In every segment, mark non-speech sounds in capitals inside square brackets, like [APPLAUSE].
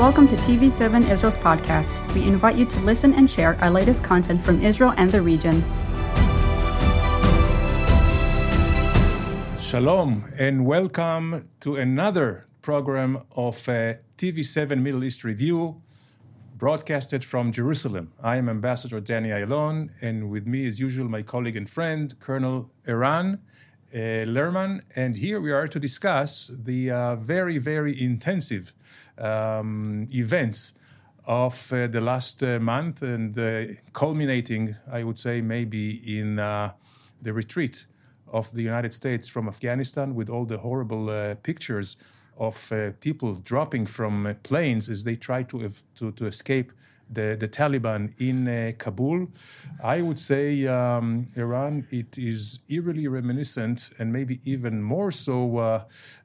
Welcome to TV7 Israel's podcast. We invite you to listen and share our latest content from Israel and the region. Shalom and welcome to another program of uh, TV7 Middle East Review, broadcasted from Jerusalem. I am Ambassador Danny Ayalon, and with me, as usual, my colleague and friend, Colonel Eran uh, Lerman. And here we are to discuss the uh, very, very intensive um, events of uh, the last uh, month and uh, culminating, I would say, maybe in the retreat of the United States from Afghanistan with all the horrible pictures of people dropping from planes as they try to, to, to escape the, the Taliban in uh, Kabul. I would say um, Eran, it is eerily reminiscent and maybe even more so uh,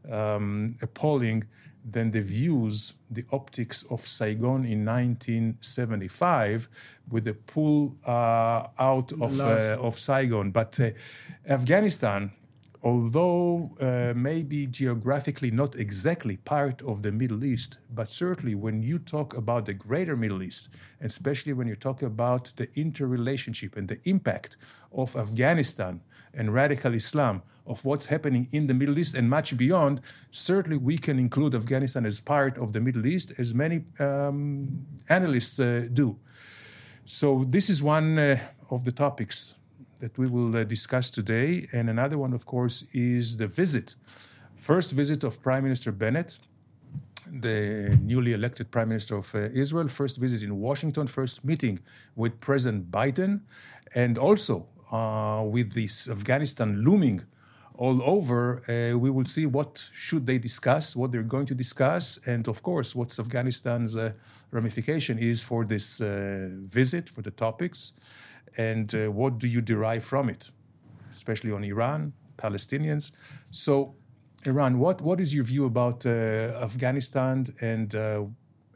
um, appalling than the views, the optics of Saigon in 1975 with the pull uh, out of, uh, of Saigon. But uh, Afghanistan, although uh, maybe geographically not exactly part of the Middle East, but certainly when you talk about the greater Middle East, especially when you talk about the interrelationship and the impact of Afghanistan and radical Islam, of what's happening in the Middle East and much beyond, certainly we can include Afghanistan as part of the Middle East, as many um, analysts uh, do. So, this is one uh, of the topics that we will uh, discuss today. And another one, of course, is the visit. First visit of Prime Minister Bennett, the newly elected Prime Minister of uh, Israel, first visit in Washington, first meeting with President Biden, and also uh, with this Afghanistan looming all over, uh, we will see what should they discuss, what they're going to discuss, and of course, what's Afghanistan's uh, ramification is for this uh, visit, for the topics, and uh, what do you derive from it, especially on Iran, Palestinians. So, Eran, what, what is your view about uh, Afghanistan and uh,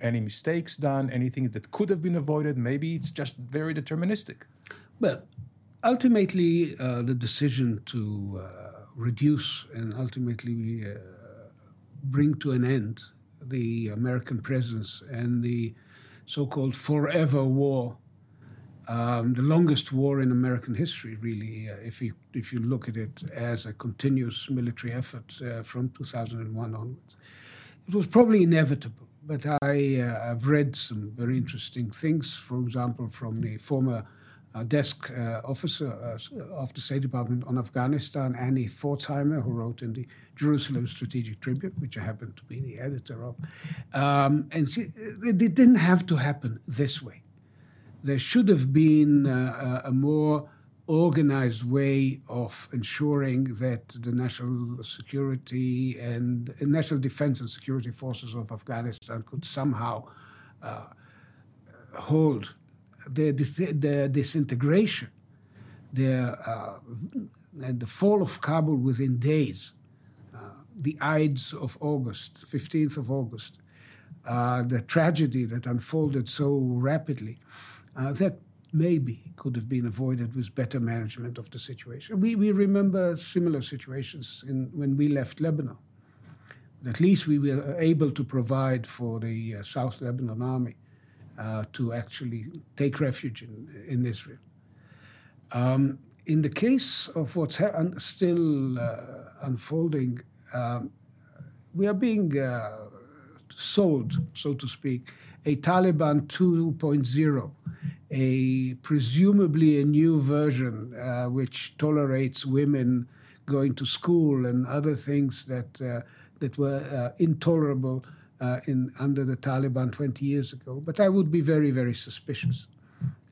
any mistakes done, anything that could have been avoided? Maybe it's just very deterministic. Well, ultimately, the decision to reduce and ultimately uh, bring to an end the American presence and the so called forever war. Um, the longest war in American history, really, uh, if you if you look at it as a continuous military effort uh, from 2001 onwards, it was probably inevitable. But I uh, have read some very interesting things, for example, from the former uh, desk uh, officer uh, of the State Department on Afghanistan, Annie Pforzheimer, who wrote in the Jerusalem Strategic Tribune, which I happen to be the editor of. Um, and she, it didn't have to happen this way. There should have been uh, a more organized way of ensuring that the national security and uh, national defense and security forces of Afghanistan could somehow uh, hold the, the disintegration, the, uh, the fall of Kabul within days, uh, the Ides of August, 15th of August, uh, the tragedy that unfolded so rapidly, uh, that maybe could have been avoided with better management of the situation. We, we remember similar situations in, when we left Lebanon. At least we were able to provide for the uh, South Lebanon army uh, to actually take refuge in, in Israel. Um, in the case of what's ha- still uh, unfolding, um, we are being uh, sold, so to speak, a Taliban 2.0, a presumably a new version uh, which tolerates women going to school and other things that uh, that were uh, intolerable uh, in under the Taliban 20 years ago. But I would be very, very suspicious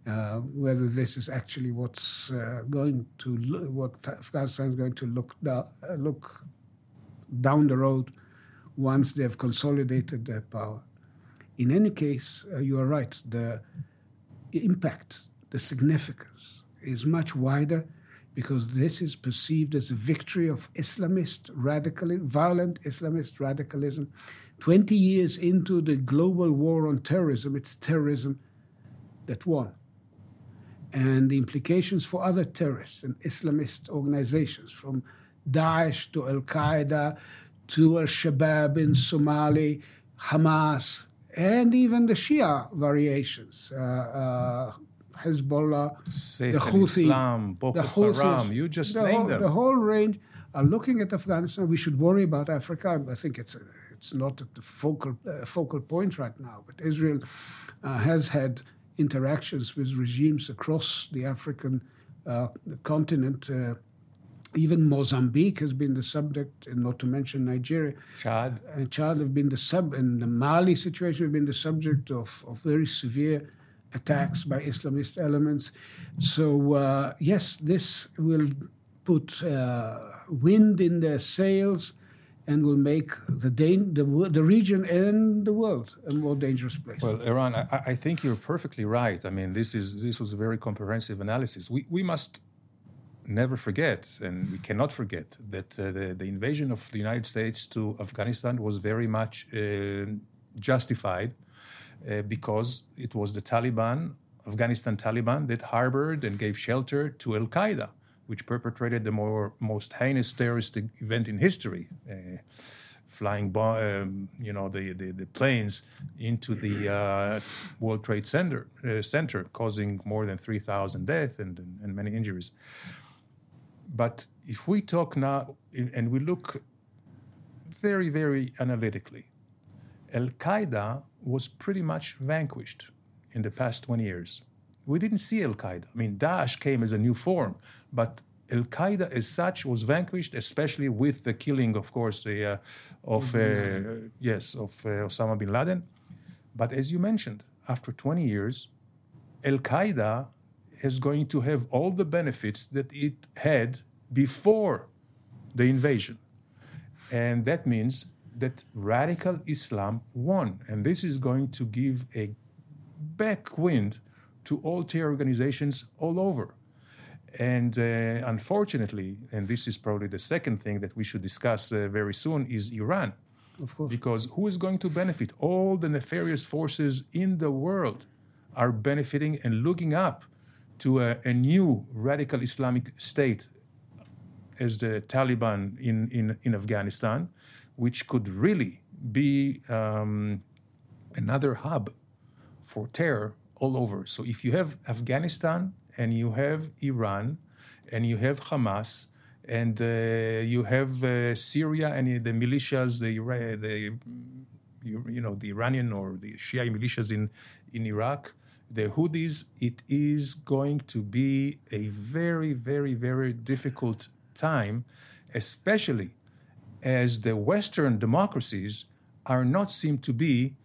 uh, whether this is actually what's uh, going to lo- what Afghanistan is going to look da- uh, look down the road once they have consolidated their power. In any case, uh, you are right. The impact, the significance, is much wider because this is perceived as a victory of Islamist radical, violent Islamist radicalism 20 years into the global war on terrorism, it's terrorism that won. And the implications for other terrorists and Islamist organizations, from Daesh to Al Qaeda to Al Shabaab in Somalia, Hamas, and even the Shia variations. Uh, uh, Hezbollah, Saif the Houthi, al-Islam, Boko the Houthis, Haram, you just the named whole, them. The whole range are looking at Afghanistan. We should worry about Africa. I think it's a, it's not at the focal uh, focal point right now. But Israel uh, has had interactions with regimes across the African uh, continent. Uh, even Mozambique has been the subject, and not to mention Nigeria. Chad. And Chad have been the sub, and the Mali situation have been the subject of, of very severe attacks by Islamist elements. So, uh, yes, this will put uh, wind in their sails and will make the, the, the region and the world a more dangerous place. Well, Eran, I, I think you're perfectly right. I mean, this is this was a very comprehensive analysis. We we must never forget, and we cannot forget that uh, the the invasion of the United States to Afghanistan was very much uh, justified uh, because it was the Taliban, Afghanistan Taliban, that harbored and gave shelter to Al Qaeda, which perpetrated the more most heinous terrorist event in history. Uh, flying, bo- um, you know, the, the, the planes into the uh, World Trade Center, uh, Center, causing more than 3,000 deaths and, and, and many injuries. But if we talk now in, and we look very, very analytically, Al Qaeda was pretty much vanquished in the past 20 years. We didn't see Al Qaeda. I mean, Daesh came as a new form, but Al Qaeda as such was vanquished, especially with the killing, of course, the, uh, of uh, yes of uh, Osama bin Laden. But as you mentioned, after 20 years, Al Qaeda is going to have all the benefits that it had before the invasion. And that means that radical Islam won. And this is going to give a backwind to all terror organizations all over. And uh, unfortunately, and this is probably the second thing that we should discuss uh, very soon, is Iran. of course. Because who is going to benefit? All the nefarious forces in the world are benefiting and looking up to a, a new radical Islamic state as the Taliban in, in, in Afghanistan, which could really be um, another hub for terror all over. So if you have Afghanistan and you have Iran and you have Hamas and uh, you have uh, Syria and the militias, the, the you, know the Iranian or the Shia militias in in Iraq, the Houthis, it is going to be a very very very difficult time, especially as the Western democracies are not seem to be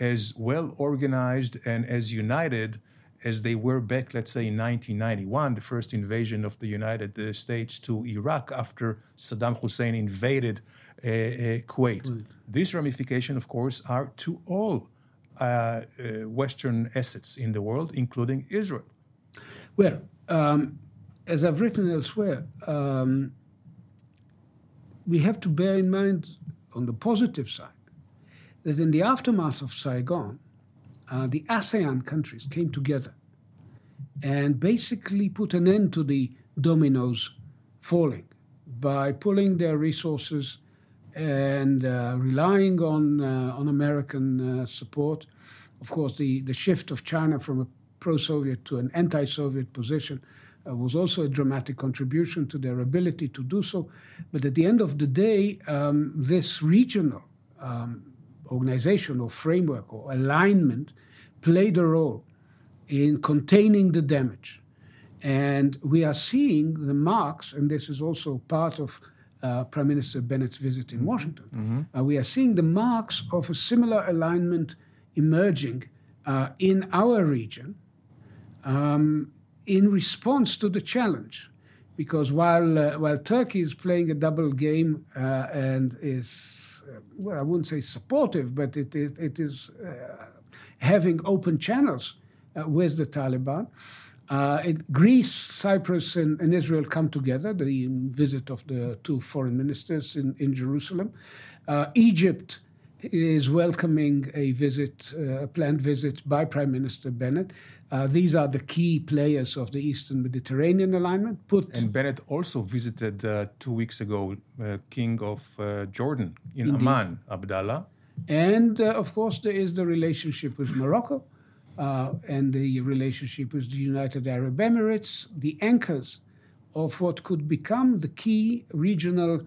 as well organized and as united as they were back, let's say, in 1991, the first invasion of the United uh, States to Iraq after Saddam Hussein invaded uh, uh, Kuwait. These ramifications, of course, are to all uh, uh, Western assets in the world, including Israel. Well, um, as I've written elsewhere, um, we have to bear in mind, on the positive side, that in the aftermath of Saigon, uh, the ASEAN countries came together and basically put an end to the dominoes falling by pulling their resources and uh, relying on uh, on American uh, support. Of course, the, the shift of China from a pro-Soviet to an anti-Soviet position uh, was also a dramatic contribution to their ability to do so. But at the end of the day, um, this regional um, organizational framework or alignment played a role in containing the damage. And we are seeing the marks, and this is also part of uh, Prime Minister Bennett's visit in Washington. Uh, we are seeing the marks of a similar alignment emerging uh, in our region um, in response to the challenge. Because while, uh, while Turkey is playing a double game uh, and is, well, I wouldn't say supportive, but it, it, it is uh, having open channels uh, with the Taliban. Uh, it, Greece, Cyprus, and, and, Israel come together, the visit of the two foreign ministers in, in Jerusalem. Uh, Egypt is welcoming a visit, uh, a planned visit by Prime Minister Bennett. Uh, these are the key players of the Eastern Mediterranean alignment. Put and Bennett also visited uh, two weeks ago King of Jordan in Indeed. Amman, Abdallah And uh, of course, there is the relationship with Morocco uh, and the relationship with the United Arab Emirates, the anchors of what could become the key regional,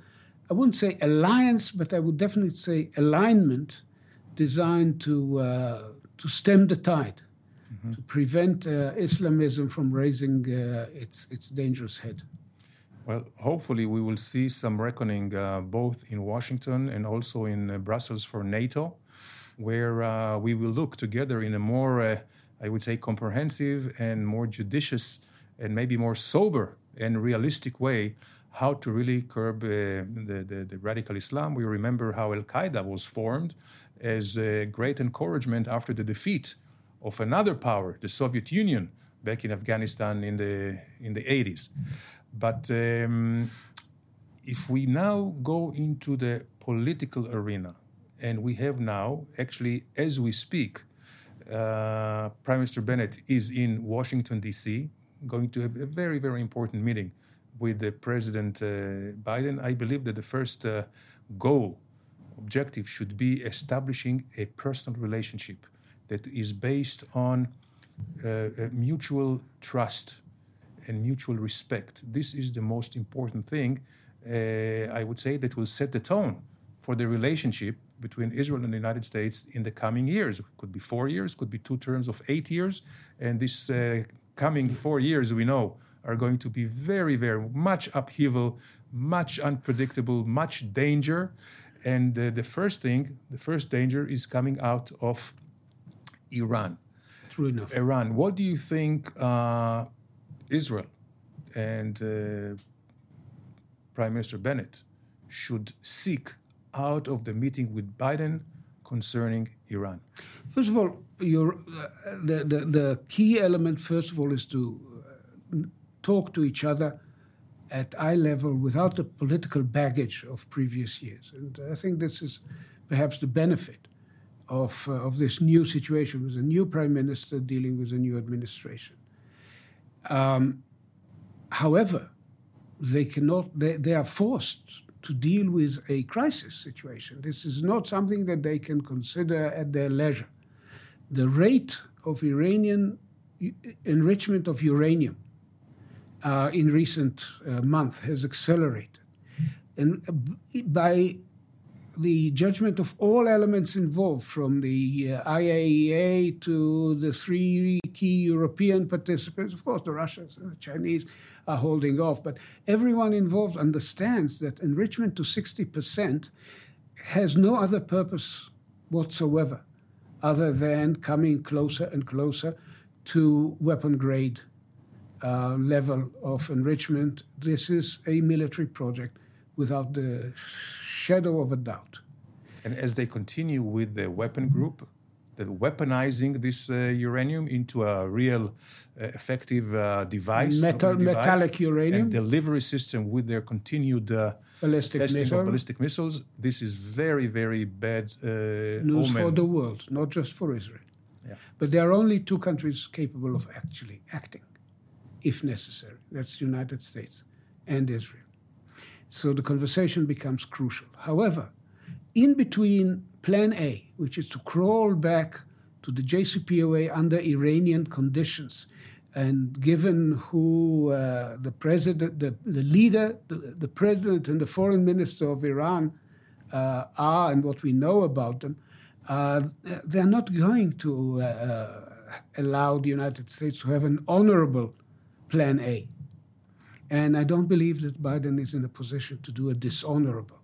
I wouldn't say alliance, but I would definitely say alignment designed to, uh, to stem the tide, mm-hmm. to prevent uh, Islamism from raising uh, its, its dangerous head. Well, hopefully, we will see some reckoning uh, both in Washington and also in uh, Brussels for NATO, where uh, we will look together in a more, uh, I would say, comprehensive and more judicious and maybe more sober and realistic way how to really curb uh, the, the, the, radical Islam. We remember how Al Qaeda was formed as a great encouragement after the defeat of another power, the Soviet Union, back in Afghanistan in the, in the 80s. But um, if we now go into the political arena, and we have now, actually, as we speak, uh, Prime Minister Bennett is in Washington, D.C., going to have a very, very important meeting with the President uh, Biden. I believe that the first uh, goal, objective, should be establishing a personal relationship that is based on uh, mutual trust and mutual respect. This is the most important thing, uh, I would say, that will set the tone for the relationship between Israel and the United States in the coming years. It could be four years, could be two terms of eight years. And this uh, coming four years, we know, are going to be very, very much upheaval, much unpredictable, much danger. And uh, the first thing, the first danger is coming out of Iran. True enough. Eran. What do you think uh, Israel and uh, Prime Minister Bennett should seek out of the meeting with Biden concerning Iran? First of all, your, uh, the, the, the, key element, first of all, is to uh, talk to each other at eye level without the political baggage of previous years. And I think this is perhaps the benefit of, uh, of this new situation with a new prime minister dealing with a new administration. Um, however, they cannot, they, they are forced to deal with a crisis situation. This is not something that they can consider at their leisure. The rate of Iranian enrichment of uranium uh, in recent uh, months has accelerated. And by the judgment of all elements involved, from the uh, IAEA to the three key European participants. Of course, the Russians and the Chinese are holding off, but everyone involved understands that enrichment to 60% has no other purpose whatsoever other than coming closer and closer to weapon grade uh, level of enrichment. This is a military project without the shadow of a doubt. And as they continue with the weapon group, that weaponizing this uh, uranium into a real uh, effective uh, device, Metal, device, metallic uranium, and delivery system with their continued uh, ballistic testing missile. of ballistic missiles. This is very, very bad uh, news omen. for the world, not just for Israel. Yeah. But there are only two countries capable of actually acting, if necessary. That's the United States and Israel. So the conversation becomes crucial. However, in between Plan A, which is to crawl back to the JCPOA under Iranian conditions, and given who uh, the president, the, the leader, the, the, president, and the foreign minister of Iran uh, are, and what we know about them, uh, they're not going to uh, allow the United States to have an honorable Plan A. And I don't believe that Biden is in a position to do a dishonorable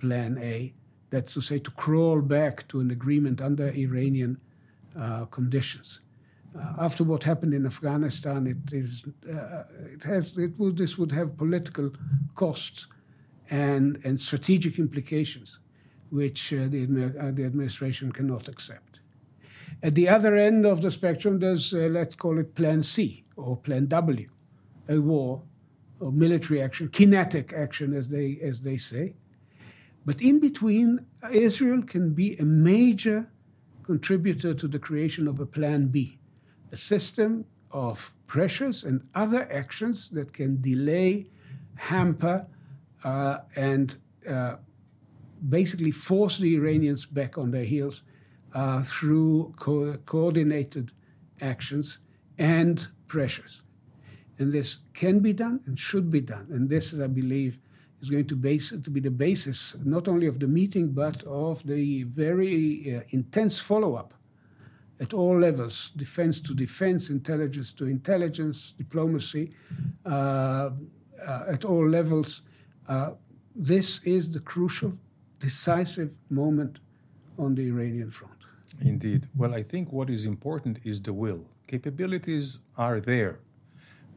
plan A. That's to say, to crawl back to an agreement under Iranian uh, conditions. Uh, after what happened in Afghanistan, it is uh, it has it would this would have political costs and and strategic implications, which uh, the uh, the administration cannot accept. At the other end of the spectrum, there's uh, let's call it Plan C or Plan W, a war or military action, kinetic action, as they, as they say. But in between, Israel can be a major contributor to the creation of a Plan B, a system of pressures and other actions that can delay, hamper, uh, and uh, basically force the Iranians back on their heels uh, through co- coordinated actions and pressures. And this can be done and should be done. And this, I believe, is going to, base, to be the basis not only of the meeting, but of the very uh, intense follow up at all levels defense to defense, intelligence to intelligence, diplomacy uh, uh, at all levels. Uh, this is the crucial, decisive moment on the Iranian front. Indeed. Well, I think what is important is the will. Capabilities are there,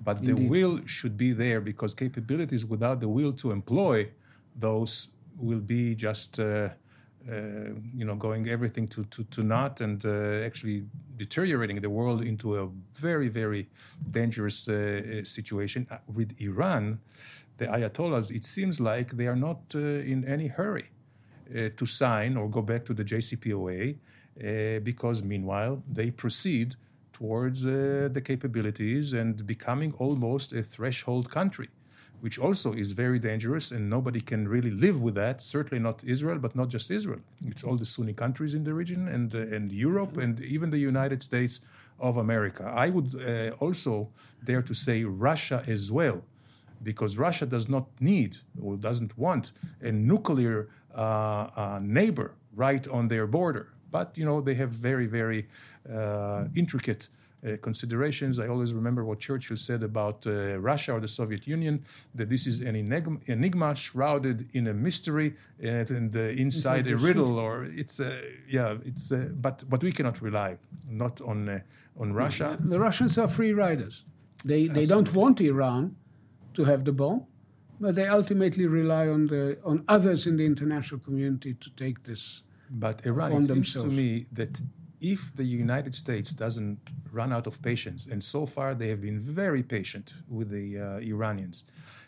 but Indeed. the will should be there because capabilities without the will to employ those will be just. Uh, uh, you know, going everything to, to, to naught and uh, actually deteriorating the world into a very, very dangerous uh, situation. Uh, with Iran, the Ayatollahs, it seems like they are not uh, in any hurry uh, to sign or go back to the JCPOA because meanwhile they proceed towards the capabilities and becoming almost a threshold country which also is very dangerous, and nobody can really live with that. Certainly not Israel, but not just Israel. It's all the Sunni countries in the region, and uh, and Europe, and even the United States of America. I would uh, also dare to say Russia as well, because Russia does not need or doesn't want a nuclear uh, uh neighbor right on their border. But you know they have very very uh, intricate uh, considerations. I always remember what Churchill said about uh, Russia or the Soviet Union that this is an enigma, enigma shrouded in a mystery and, and uh, inside a riddle, or it's yeah, it's but but we cannot rely not on on Russia. The Russians are free riders. They they don't want Iran to have the bomb, but they ultimately rely on the on others in the international community to take this. But Eran, it seems to me that if the United States doesn't run out of patience, and so far they have been very patient with the uh, Iranians,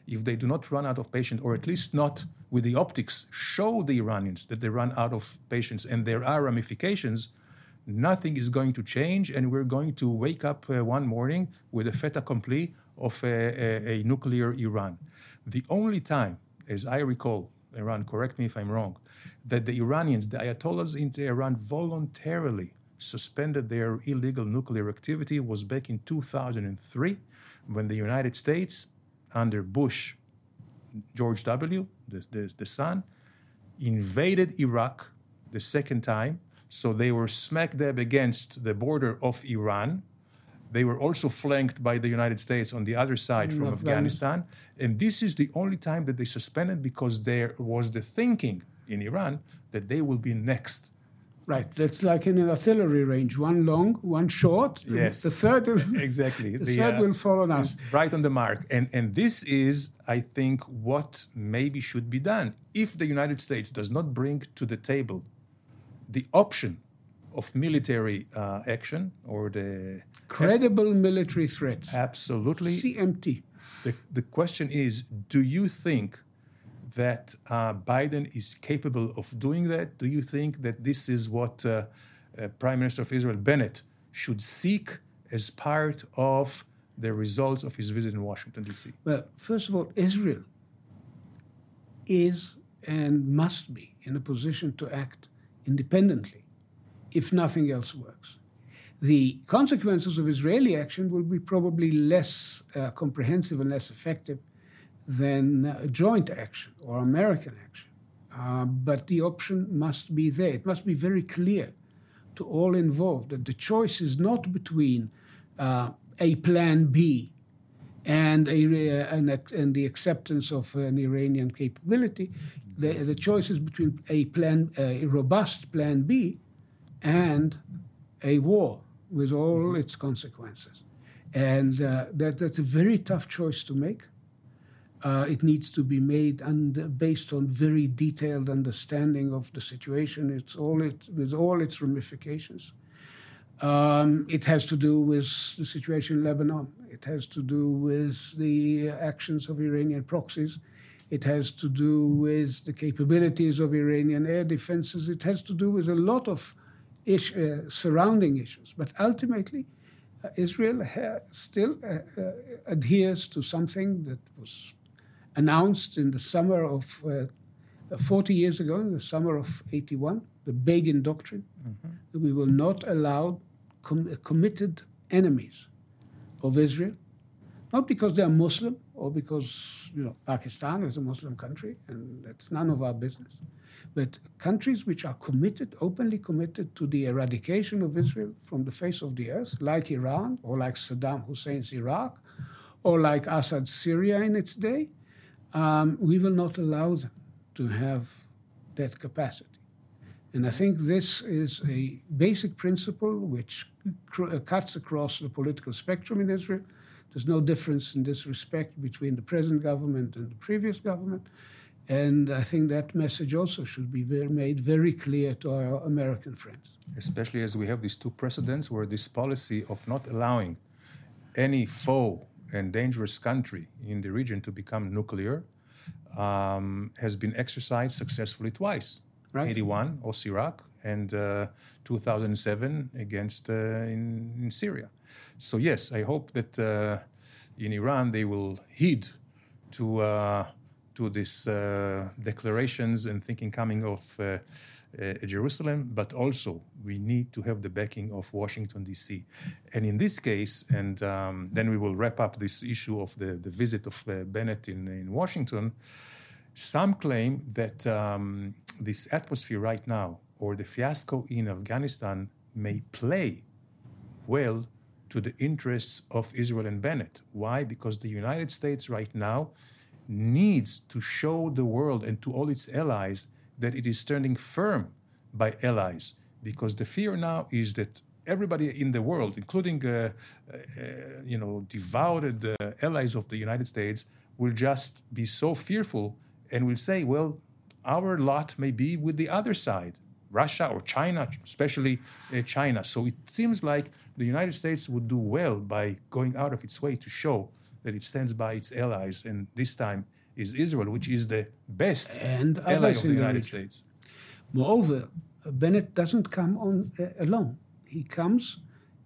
if they do not run out of patience, or at least not with the optics, show the Iranians that they run out of patience and there are ramifications, nothing is going to change, and we're going to wake up uh, one morning with a fait accompli of a, a, a nuclear Iran. The only time, as I recall, Eran, correct me if I'm wrong, that the Iranians, the Ayatollahs in Tehran voluntarily suspended their illegal nuclear activity was back in 2003 when the United States, under Bush, George W., the, the, the son, invaded Iraq the second time. So they were smack dab against the border of Iran. They were also flanked by the United States on the other side from Afghanistan. And this is the only time that they suspended because there was the thinking in Iran that they will be next Right, that's like in an artillery range: one long, one short. Yes, the third [LAUGHS] exactly. [LAUGHS] the, the third uh, will follow us right on the mark, and and this is, I think, what maybe should be done if the United States does not bring to the table the option of military uh, action or the credible military threat. Absolutely, CMT. The the question is, do you think that uh, Biden is capable of doing that? Do you think that this is what uh, uh, Prime Minister of Israel Bennett should seek as part of the results of his visit in Washington, D.C.? Well, first of all, Israel is and must be in a position to act independently if nothing else works. The consequences of Israeli action will be probably less uh, comprehensive and less effective than joint action or American action. Uh, but the option must be there. It must be very clear to all involved that the choice is not between uh, a plan B and, a, uh, and the acceptance of an Iranian capability. The, the choice is between a plan, a robust plan B, and a war with all its consequences. And uh, that, that's a very tough choice to make. Uh, it needs to be made and based on very detailed understanding of the situation. It's all it with all its ramifications. Um, it has to do with the situation in Lebanon. It has to do with the actions of Iranian proxies. It has to do with the capabilities of Iranian air defenses. It has to do with a lot of ish, uh, surrounding issues. But ultimately, uh, Israel ha- still uh, uh adheres to something that was announced in the summer of uh, uh, 40 years ago, in the summer of 81, the Begin Doctrine, mm-hmm. we will not allow com- committed enemies of Israel, not because they are Muslim or because you know Pakistan is a Muslim country and that's none of our business, but countries which are committed, openly committed to the eradication of Israel from the face of the earth, like Iran or like Saddam Hussein's Iraq or like Assad's Syria in its day, um, we will not allow them to have that capacity. And I think this is a basic principle which cr- uh, cuts across the political spectrum in Israel. There's no difference in this respect between the present government and the previous government. And I think that message also should be very, made very clear to our American friends. Especially as we have these two precedents where this policy of not allowing any foe and dangerous country in the region to become nuclear um, has been exercised successfully twice. Right. 81, Osirak, and uh, 2007 against uh, in, in, Syria. So yes, I hope that uh, in Iran they will heed to uh, to these uh, declarations and thinking coming of uh, uh, Jerusalem, but also we need to have the backing of Washington, D.C. And in this case, and um, then we will wrap up this issue of the, the visit of Bennett in, in Washington. Some claim that um, this atmosphere right now, or the fiasco in Afghanistan, may play well to the interests of Israel and Bennett. Why? Because the United States right now needs to show the world and to all its allies that it is standing firm by allies because the fear now is that everybody in the world, including uh, uh, you know devoted uh, allies of the United States, will just be so fearful and will say, "Well, our lot may be with the other side, Russia or China, especially uh, China." So it seems like the United States would do well by going out of its way to show that it stands by its allies, and this time is Israel, which is the best and ally of the United the States. Moreover, Bennett doesn't come on uh, alone. He comes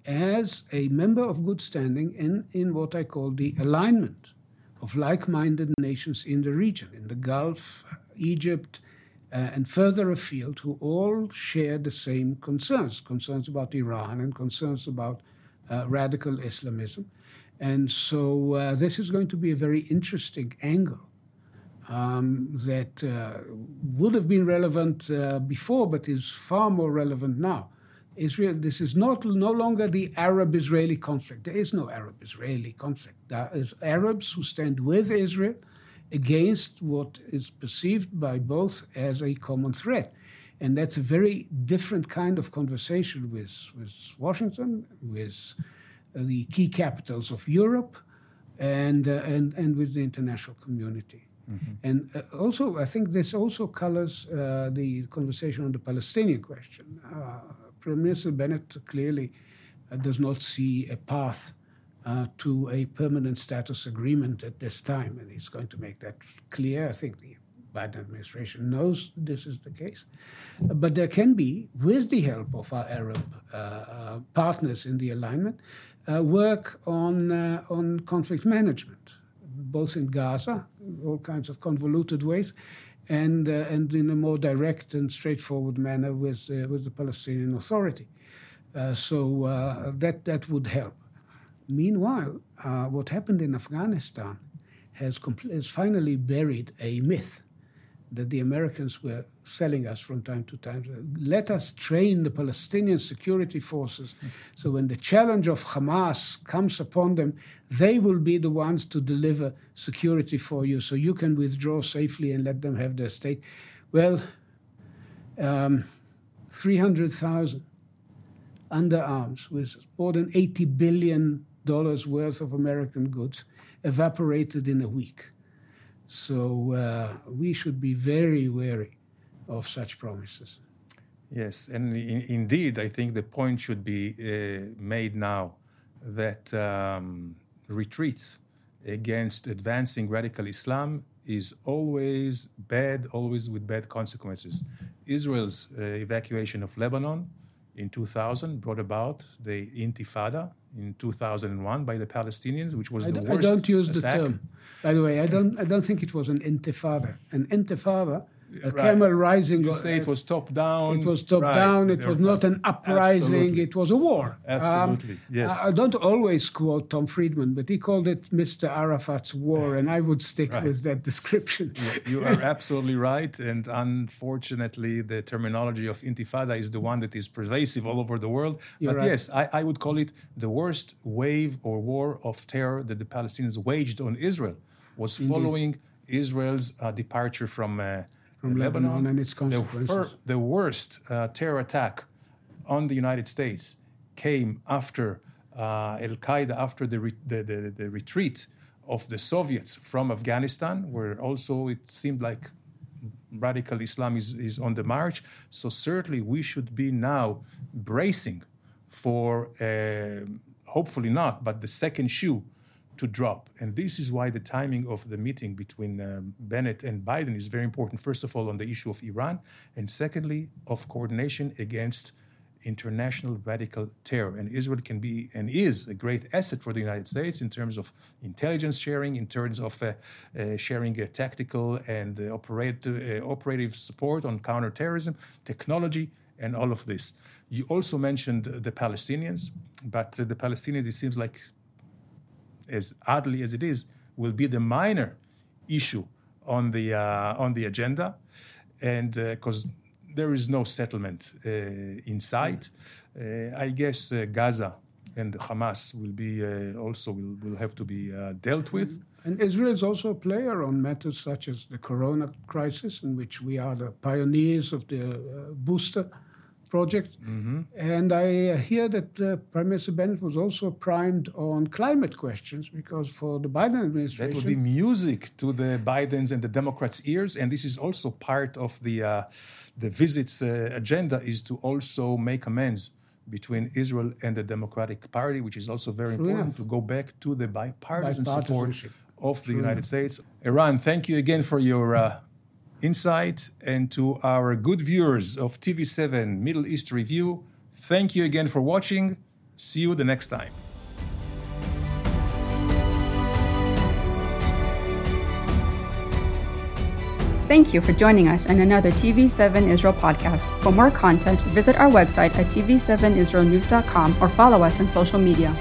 as a member of good standing in, in what I call the alignment of like minded nations in the region, in the Gulf, Egypt, uh, and further afield, who all share the same concerns concerns about Iran and concerns about uh, radical Islamism. And so uh, this is going to be a very interesting angle um, that uh, would have been relevant uh, before, but is far more relevant now. Israel, this is not no longer the Arab-Israeli conflict. There is no Arab-Israeli conflict. There is Arabs who stand with Israel against what is perceived by both as a common threat. And that's a very different kind of conversation with, with Washington, with the key capitals of Europe, and, uh, and, and with the international community. Mm-hmm. And uh, also, I think this also colors uh, the conversation on the Palestinian question. Uh, Prime Minister Bennett clearly uh, does not see a path uh, to a permanent status agreement at this time, and he's going to make that clear. I think the Biden administration knows this is the case. But there can be, with the help of our Arab uh, partners in the alignment, work on, on conflict management both in Gaza, all kinds of convoluted ways, and uh, and in a more direct and straightforward manner with uh, with the Palestinian Authority. Uh, so uh, that that would help. Meanwhile, uh, what happened in Afghanistan has, compl- has finally buried a myth that the Americans were selling us from time to time. Let us train the Palestinian security forces so when the challenge of Hamas comes upon them, they will be the ones to deliver security for you so you can withdraw safely and let them have their state. Well, um, 300,000 underarms with more than $80 billion worth of American goods evaporated in a week. So uh, we should be very wary of such promises. Yes, and in, indeed, I think the point should be uh, made now that um, retreats against advancing radical Islam is always bad, always with bad consequences. Israel's uh, evacuation of Lebanon in 2000 brought about the Intifada, in 2001 by the Palestinians, which was I the worst. I don't use attack. the term. By the way, I don't. I don't think it was an intifada. An intifada a Right. camel rising. You say it was top down. It was top Right. down. It was not an uprising. Absolutely. It was a war. Um, Absolutely, yes. I, don't always quote Tom Friedman, but he called it Mr. Arafat's war, and I would stick Right. with that description. You are [LAUGHS] absolutely right. And unfortunately, the terminology of intifada is the one that is pervasive all over the world. You're but yes, I, I would call it the worst wave or war of terror that the Palestinians waged on Israel was following Israel's uh, departure from, uh, From Lebanon and its The, consequences. the worst uh, terror attack on the United States came after uh, Al Qaeda, after the, re- the, the, the retreat of the Soviets from Afghanistan, where also it seemed like radical Islam is, is on the march. So certainly we should be now bracing for, uh, hopefully not, but the second shoe to drop. And this is why the timing of the meeting between um, Bennett and Biden is very important, first of all, on the issue of Iran, and secondly, of coordination against international radical terror. And Israel can be and is a great asset for the United States in terms of intelligence sharing, in terms of uh, uh, sharing uh, tactical and uh, operate, uh, operative support on counterterrorism, technology, and all of this. You also mentioned the Palestinians, but uh, the Palestinians, it seems like as oddly as it is, will be the minor issue on the uh, on the agenda, and because there is no settlement uh, in sight, uh, I guess uh, Gaza and Hamas will be uh, also will, will have to be uh, dealt with. And Israel is also a player on matters such as the corona crisis, in which we are the pioneers of the uh, booster project. And I hear that uh, Prime Minister Bennett was also primed on climate questions because for the Biden administration. That would be music to the Bidens and the Democrats' ears, and this is also part of the uh, the visit's uh, agenda is to also make amends between Israel and the Democratic Party, which is also very important enough. to go back to the bipartisan support of the United States. Eran, thank you again for your uh, insight, and to our good viewers of TV7 Middle East Review, thank you again for watching. See you the next time. Thank you for joining us in another TV7 Israel podcast. For more content, visit our website at tv7israelnews.com or follow us on social media.